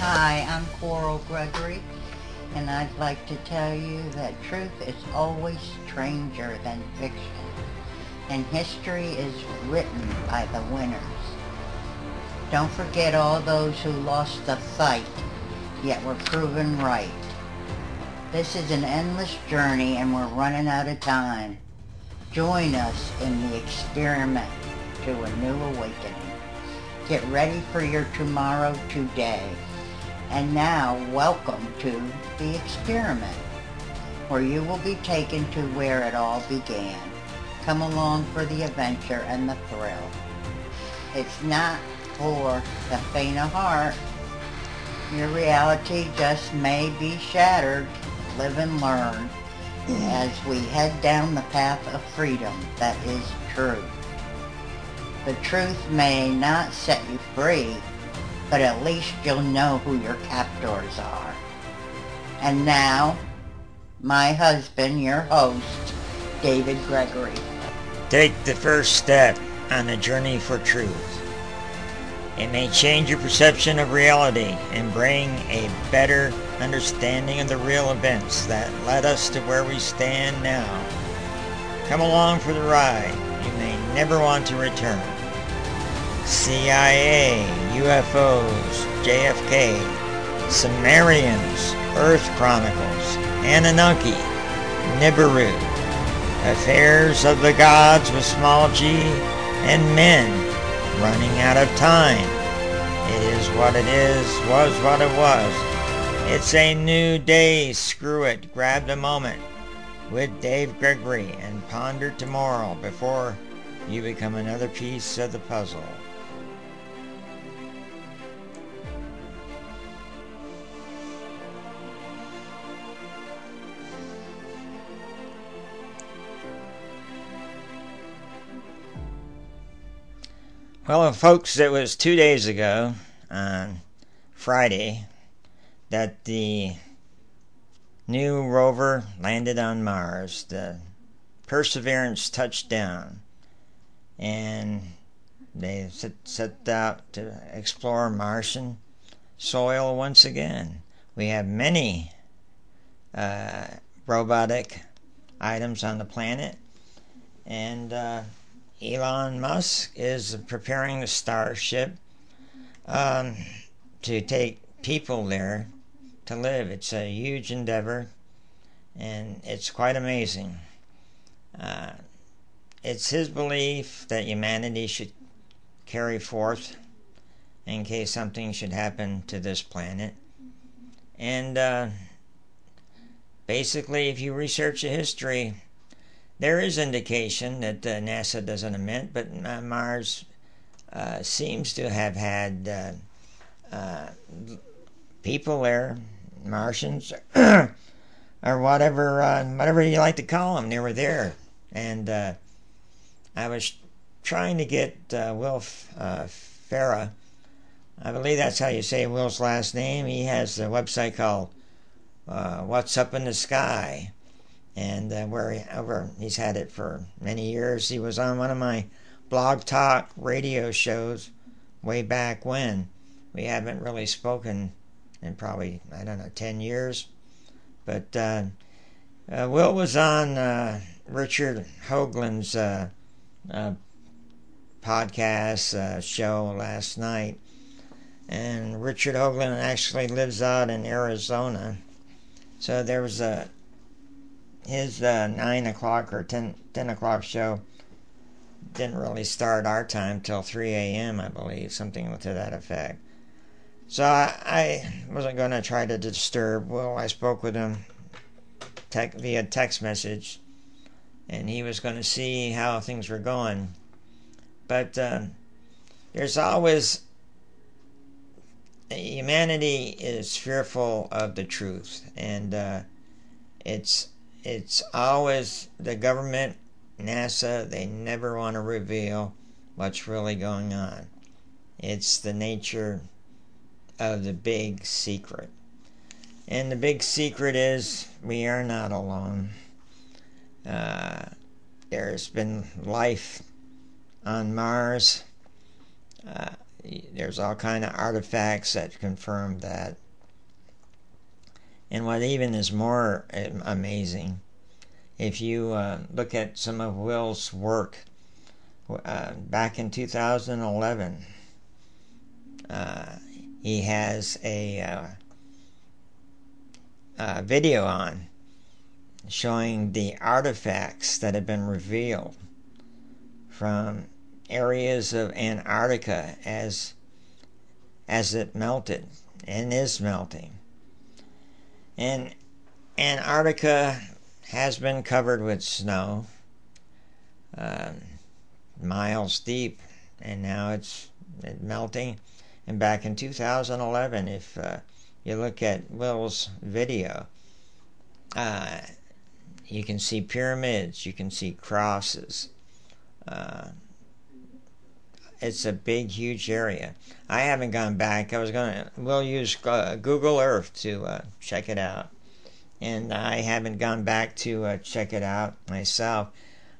Hi, I'm Coral Gregory, and I'd like to tell you that truth is always stranger than fiction, and history is written by the winners. Don't forget all those who lost the fight, yet were proven right. This is an endless journey and we're running out of time. Join us in the experiment to a new awakening. Get ready for your tomorrow today. And now, welcome to the experiment, where you will be taken to where it all began. Come along for the adventure and the thrill. It's not for the faint of heart. Your reality just may be shattered. Live and learn as we head down the path of freedom that is true. The truth may not set you free, but at least you'll know who your captors are. And now, my husband, your host, David Gregory. Take the first step on the journey for truth. It may change your perception of reality and bring a better understanding of the real events that led us to where we stand now. Come along for the ride. You may never want to return. CIA, UFOs, JFK, Sumerians, Earth Chronicles, Anunnaki, Nibiru, affairs of the gods with small g, and men running out of time. It is what it is, was what it was. It's a new day, screw it, grab the moment with Dave Gregory and ponder tomorrow before you become another piece of the puzzle. Well, folks, it was two days ago, on Friday, that the new rover landed on Mars. The Perseverance touched down, and they set, set out to explore Martian soil once again. We have many uh, robotic items on the planet, and uh, Elon Musk is preparing the Starship um, to take people there to live. It's a huge endeavor, and it's quite amazing. Uh, it's his belief that humanity should carry forth in case something should happen to this planet. And uh, basically, if you research the history, there is indication that uh, NASA doesn't admit, but uh, Mars uh, seems to have had uh, uh, people there, Martians, or whatever, uh, whatever you like to call them. They were there, and I was trying to get Will Farah. I believe that's how you say Will's last name. He has a website called "What's Up in the Sky." And uh, where he, over he's had it for many years. He was on one of my blog talk radio shows way back when. We haven't really spoken in probably I don't know ten years, but uh, uh, Will was on uh, Richard Hoagland's uh, uh, podcast show last night, and Richard Hoagland actually lives out in Arizona. So there was a his uh, 9 o'clock or 10, 10 o'clock show didn't really start our time till 3 a.m., I believe, something to that effect. So I, I wasn't going to try to disturb. Well, I spoke with him tech, via text message, and he was going to see how things were going. But uh, there's always humanity is fearful of the truth, and uh, it's it's always the government, NASA, they never want to reveal what's really going on. It's the nature of the big secret. And the big secret is we are not alone. Uh, there's been life on Mars. Uh, there's all kind of artifacts that confirm that. And what even is more amazing, if you uh, look at some of Will's work uh, back in 2011, uh, he has a uh, uh, video on showing the artifacts that have been revealed from areas of Antarctica as as it melted and is melting. And Antarctica has been covered with snow, uh, miles deep, and now it's melting. And back in 2011, if uh, you look at Will's video, uh, you can see pyramids, you can see crosses. Uh, it's a big, huge area. I haven't gone back. I was gonna. We'll use uh, Google Earth to uh, check it out, and I haven't gone back to uh, check it out myself.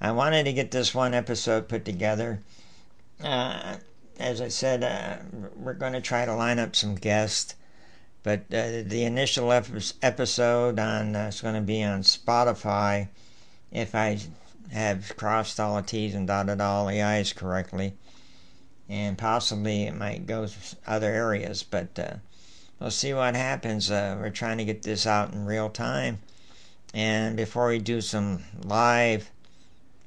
I wanted to get this one episode put together. Uh, as I said, uh, we're going to try to line up some guests, but uh, the initial episode on uh, is going to be on Spotify. If I have crossed all the T's and dotted all the I's correctly, and possibly it might go to other areas, but uh, we'll see what happens. Uh, we're trying to get this out in real time, and before we do some live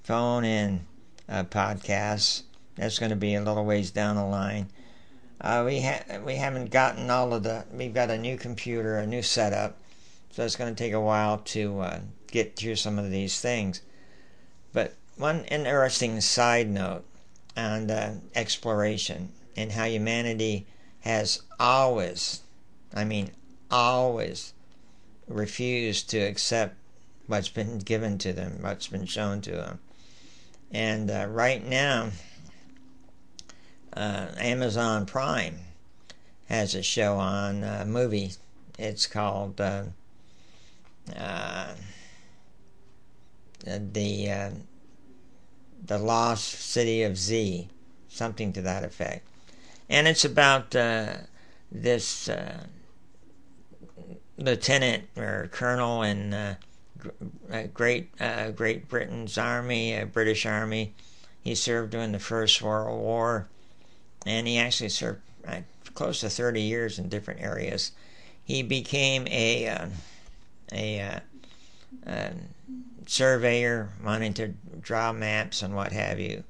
phone in uh, podcasts that's going to be a little ways down the line. Uh, we ha- we haven't gotten all of the. We've got a new computer, a new setup, so it's going to take a while to uh, get through some of these things. But one interesting side note on uh, exploration and how humanity has always, I mean, always refused to accept what's been given to them, what's been shown to them. And uh, right now, uh, Amazon Prime has a show on a movie. It's called uh, uh, the uh, the Lost City of Z, something to that effect, and it's about uh, this lieutenant or colonel in Great Great Britain's army, British army. He served during the First World War and he actually served uh, close to 30 years in different areas. He became a uh, a uh, um, surveyor, wanting to draw maps and what have you.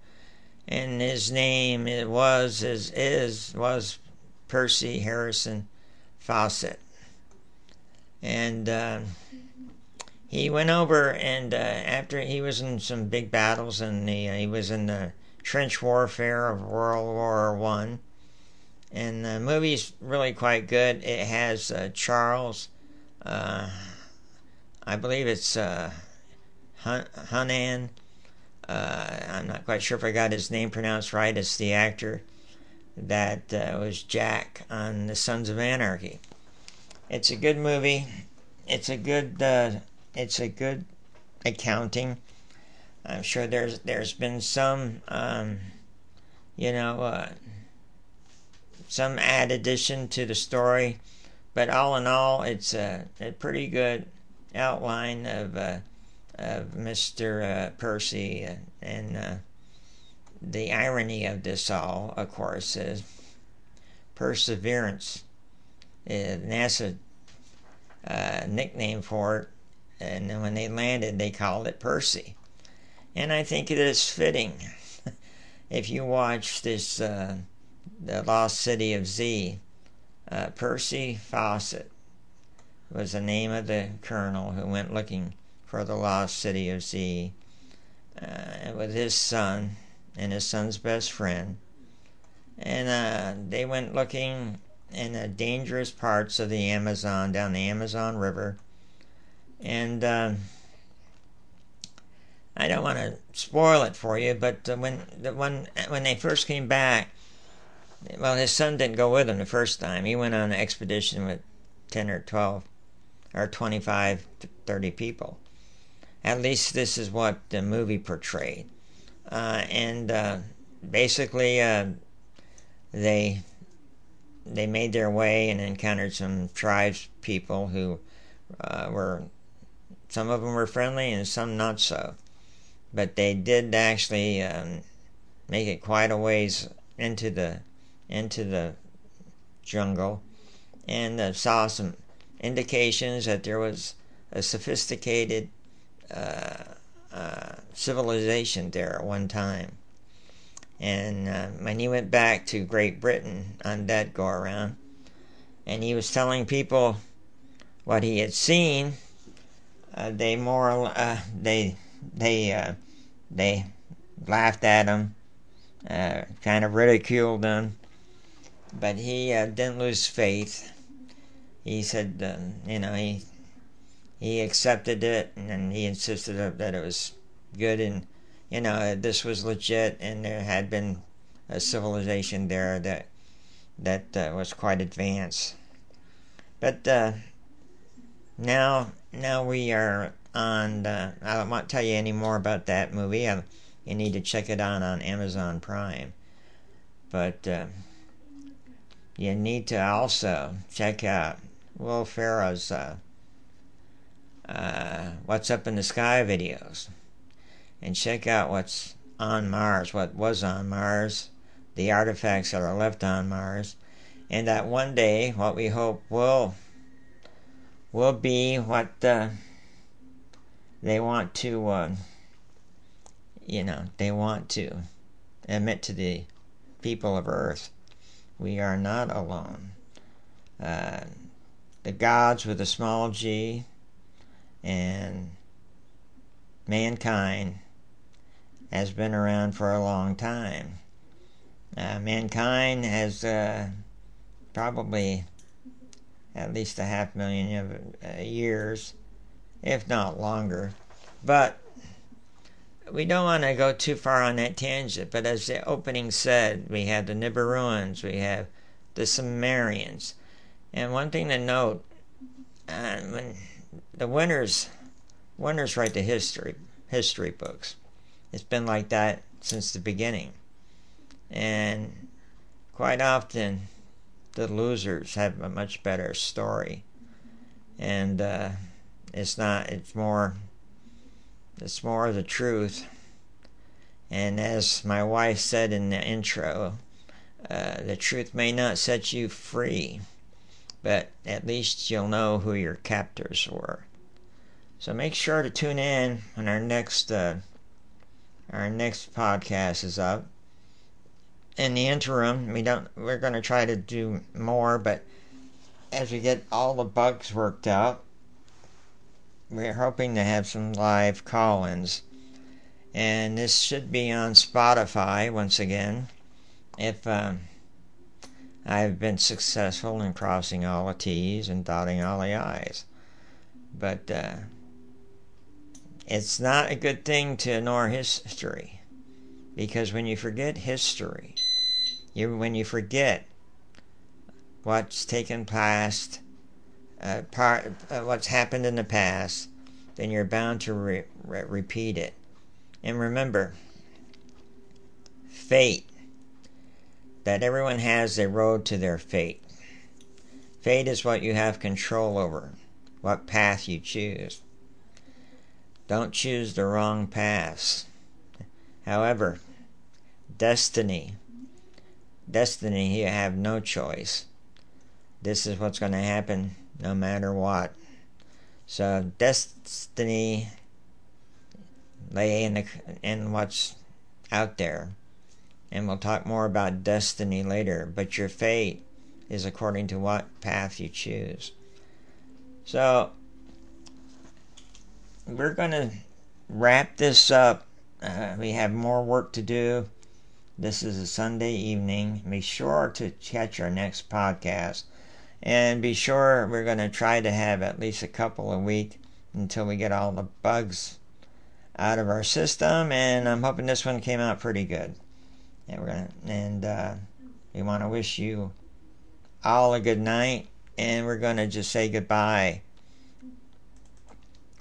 And his name it was is is was Percy Harrison Fawcett, and uh, he went over and uh, after he was in some big battles and he, uh, he was in the trench warfare of World War One. And the movie's really quite good. It has uh, Charles, uh, I believe it's Hun- Hunnam. Uh, I'm not quite sure if I got his name pronounced right. It's the actor that uh, was Jack on The Sons of Anarchy. It's a good movie. It's a good. Uh, it's a good accounting I'm sure there's there's been some, um, you know, uh, some add addition to the story, but all in all, it's a, a pretty good outline of uh, of Mr. Uh, Percy and uh, the irony of this all, of course, is perseverance. Uh, NASA uh, nickname for it, and when they landed, they called it Percy. And I think it is fitting. if you watch this, uh, The Lost City of Z, uh, Percy Fawcett was the name of the colonel who went looking for the lost city of Z uh, with his son and his son's best friend. And uh, they went looking in the dangerous parts of the Amazon, down the Amazon River. And uh, I don't want to spoil it for you, but uh, when the one when they first came back, well, his son didn't go with him the first time. He went on an expedition with ten or twelve, or twenty-five to thirty people. At least this is what the movie portrayed, uh, and uh, basically, uh, they they made their way and encountered some tribes people who uh, were some of them were friendly and some not so. But they did actually um, make it quite a ways into the into the jungle and uh, saw some indications that there was a sophisticated civilization there at one time. And uh, when he went back to Great Britain on that go around, and he was telling people what he had seen, uh, they more uh, they they uh, they laughed at him, uh, kind of ridiculed him, but he uh, didn't lose faith. He said, you know, he he accepted it and he insisted that it was good and you know this was legit and there had been a civilization there that that uh, was quite advanced. But uh, now now we are on. The, I won't tell you any more about that movie. I, you need to check it out on Amazon Prime. But uh, you need to also check out Will Ferrell's uh, What's Up in the Sky videos. And check out what's on Mars, what was on Mars, the artifacts that are left on Mars, and that one day, what we hope will will be what uh, they want to, uh, you know, they want to admit to the people of Earth. We are not alone. Uh, the gods with a small g and mankind has been around for a long time. Uh, mankind has uh, probably at least a half million of uh, years, if not longer. But we don't want to go too far on that tangent. But as the opening said, we have the Nibiruans, we have the Sumerians, and one thing to note, uh, when the winners, winners write the history history books. It's been like that since the beginning, and quite often the losers have a much better story, and uh, it's not. It's more. It's more of the truth. And as my wife said in the intro, uh, the truth may not set you free, but at least you'll know who your captors were. So make sure to tune in when our next uh, our next podcast is up in the interim, we don't. We're going to try to do more, but as we get all the bugs worked out, we're hoping to have some live call-ins, and this should be on Spotify once again. If um, I've been successful in crossing all the T's and dotting all the I's, but uh, it's not a good thing to ignore history because when you forget history you when you forget what's taken past, uh, part uh, what's happened in the past, then you're bound to re- re- repeat it. And remember, fate. That everyone has a road to their fate. Fate is what you have control over, what path you choose. Don't choose the wrong path. However, destiny destiny, you have no choice. This is what's going to happen no matter what. So destiny lay in the, in what's out there. And we'll talk more about destiny later, but your fate is according to what path you choose. So we're going to wrap this up. Uh, we have more work to do. This is a Sunday evening. Be sure to catch our next podcast. And be sure we're going to try to have at least a couple a week until we get all the bugs out of our system. And I'm hoping this one came out pretty good. And we're gonna and uh, we want to wish you all a good night. And we're to just say goodbye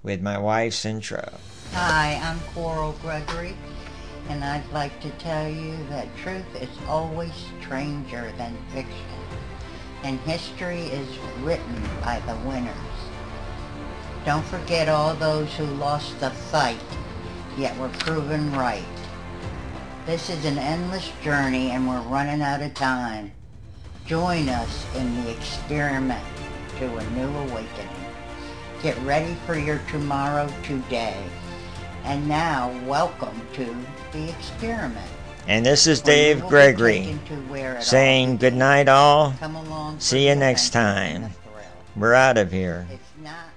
with my wife's intro. Hi, I'm Coral Gregory And I'd like to tell you that truth is always stranger than fiction. And history is written by the winners. Don't forget all those who lost the fight, yet were proven right. This is an endless journey and we're running out of time. Join us in the experiment to a new awakening. Get ready for your tomorrow today. And now, welcome to the experiment. And this is Dave Gregory taken to where it all saying good night, all. Come along See you next time. We're out of here. It's not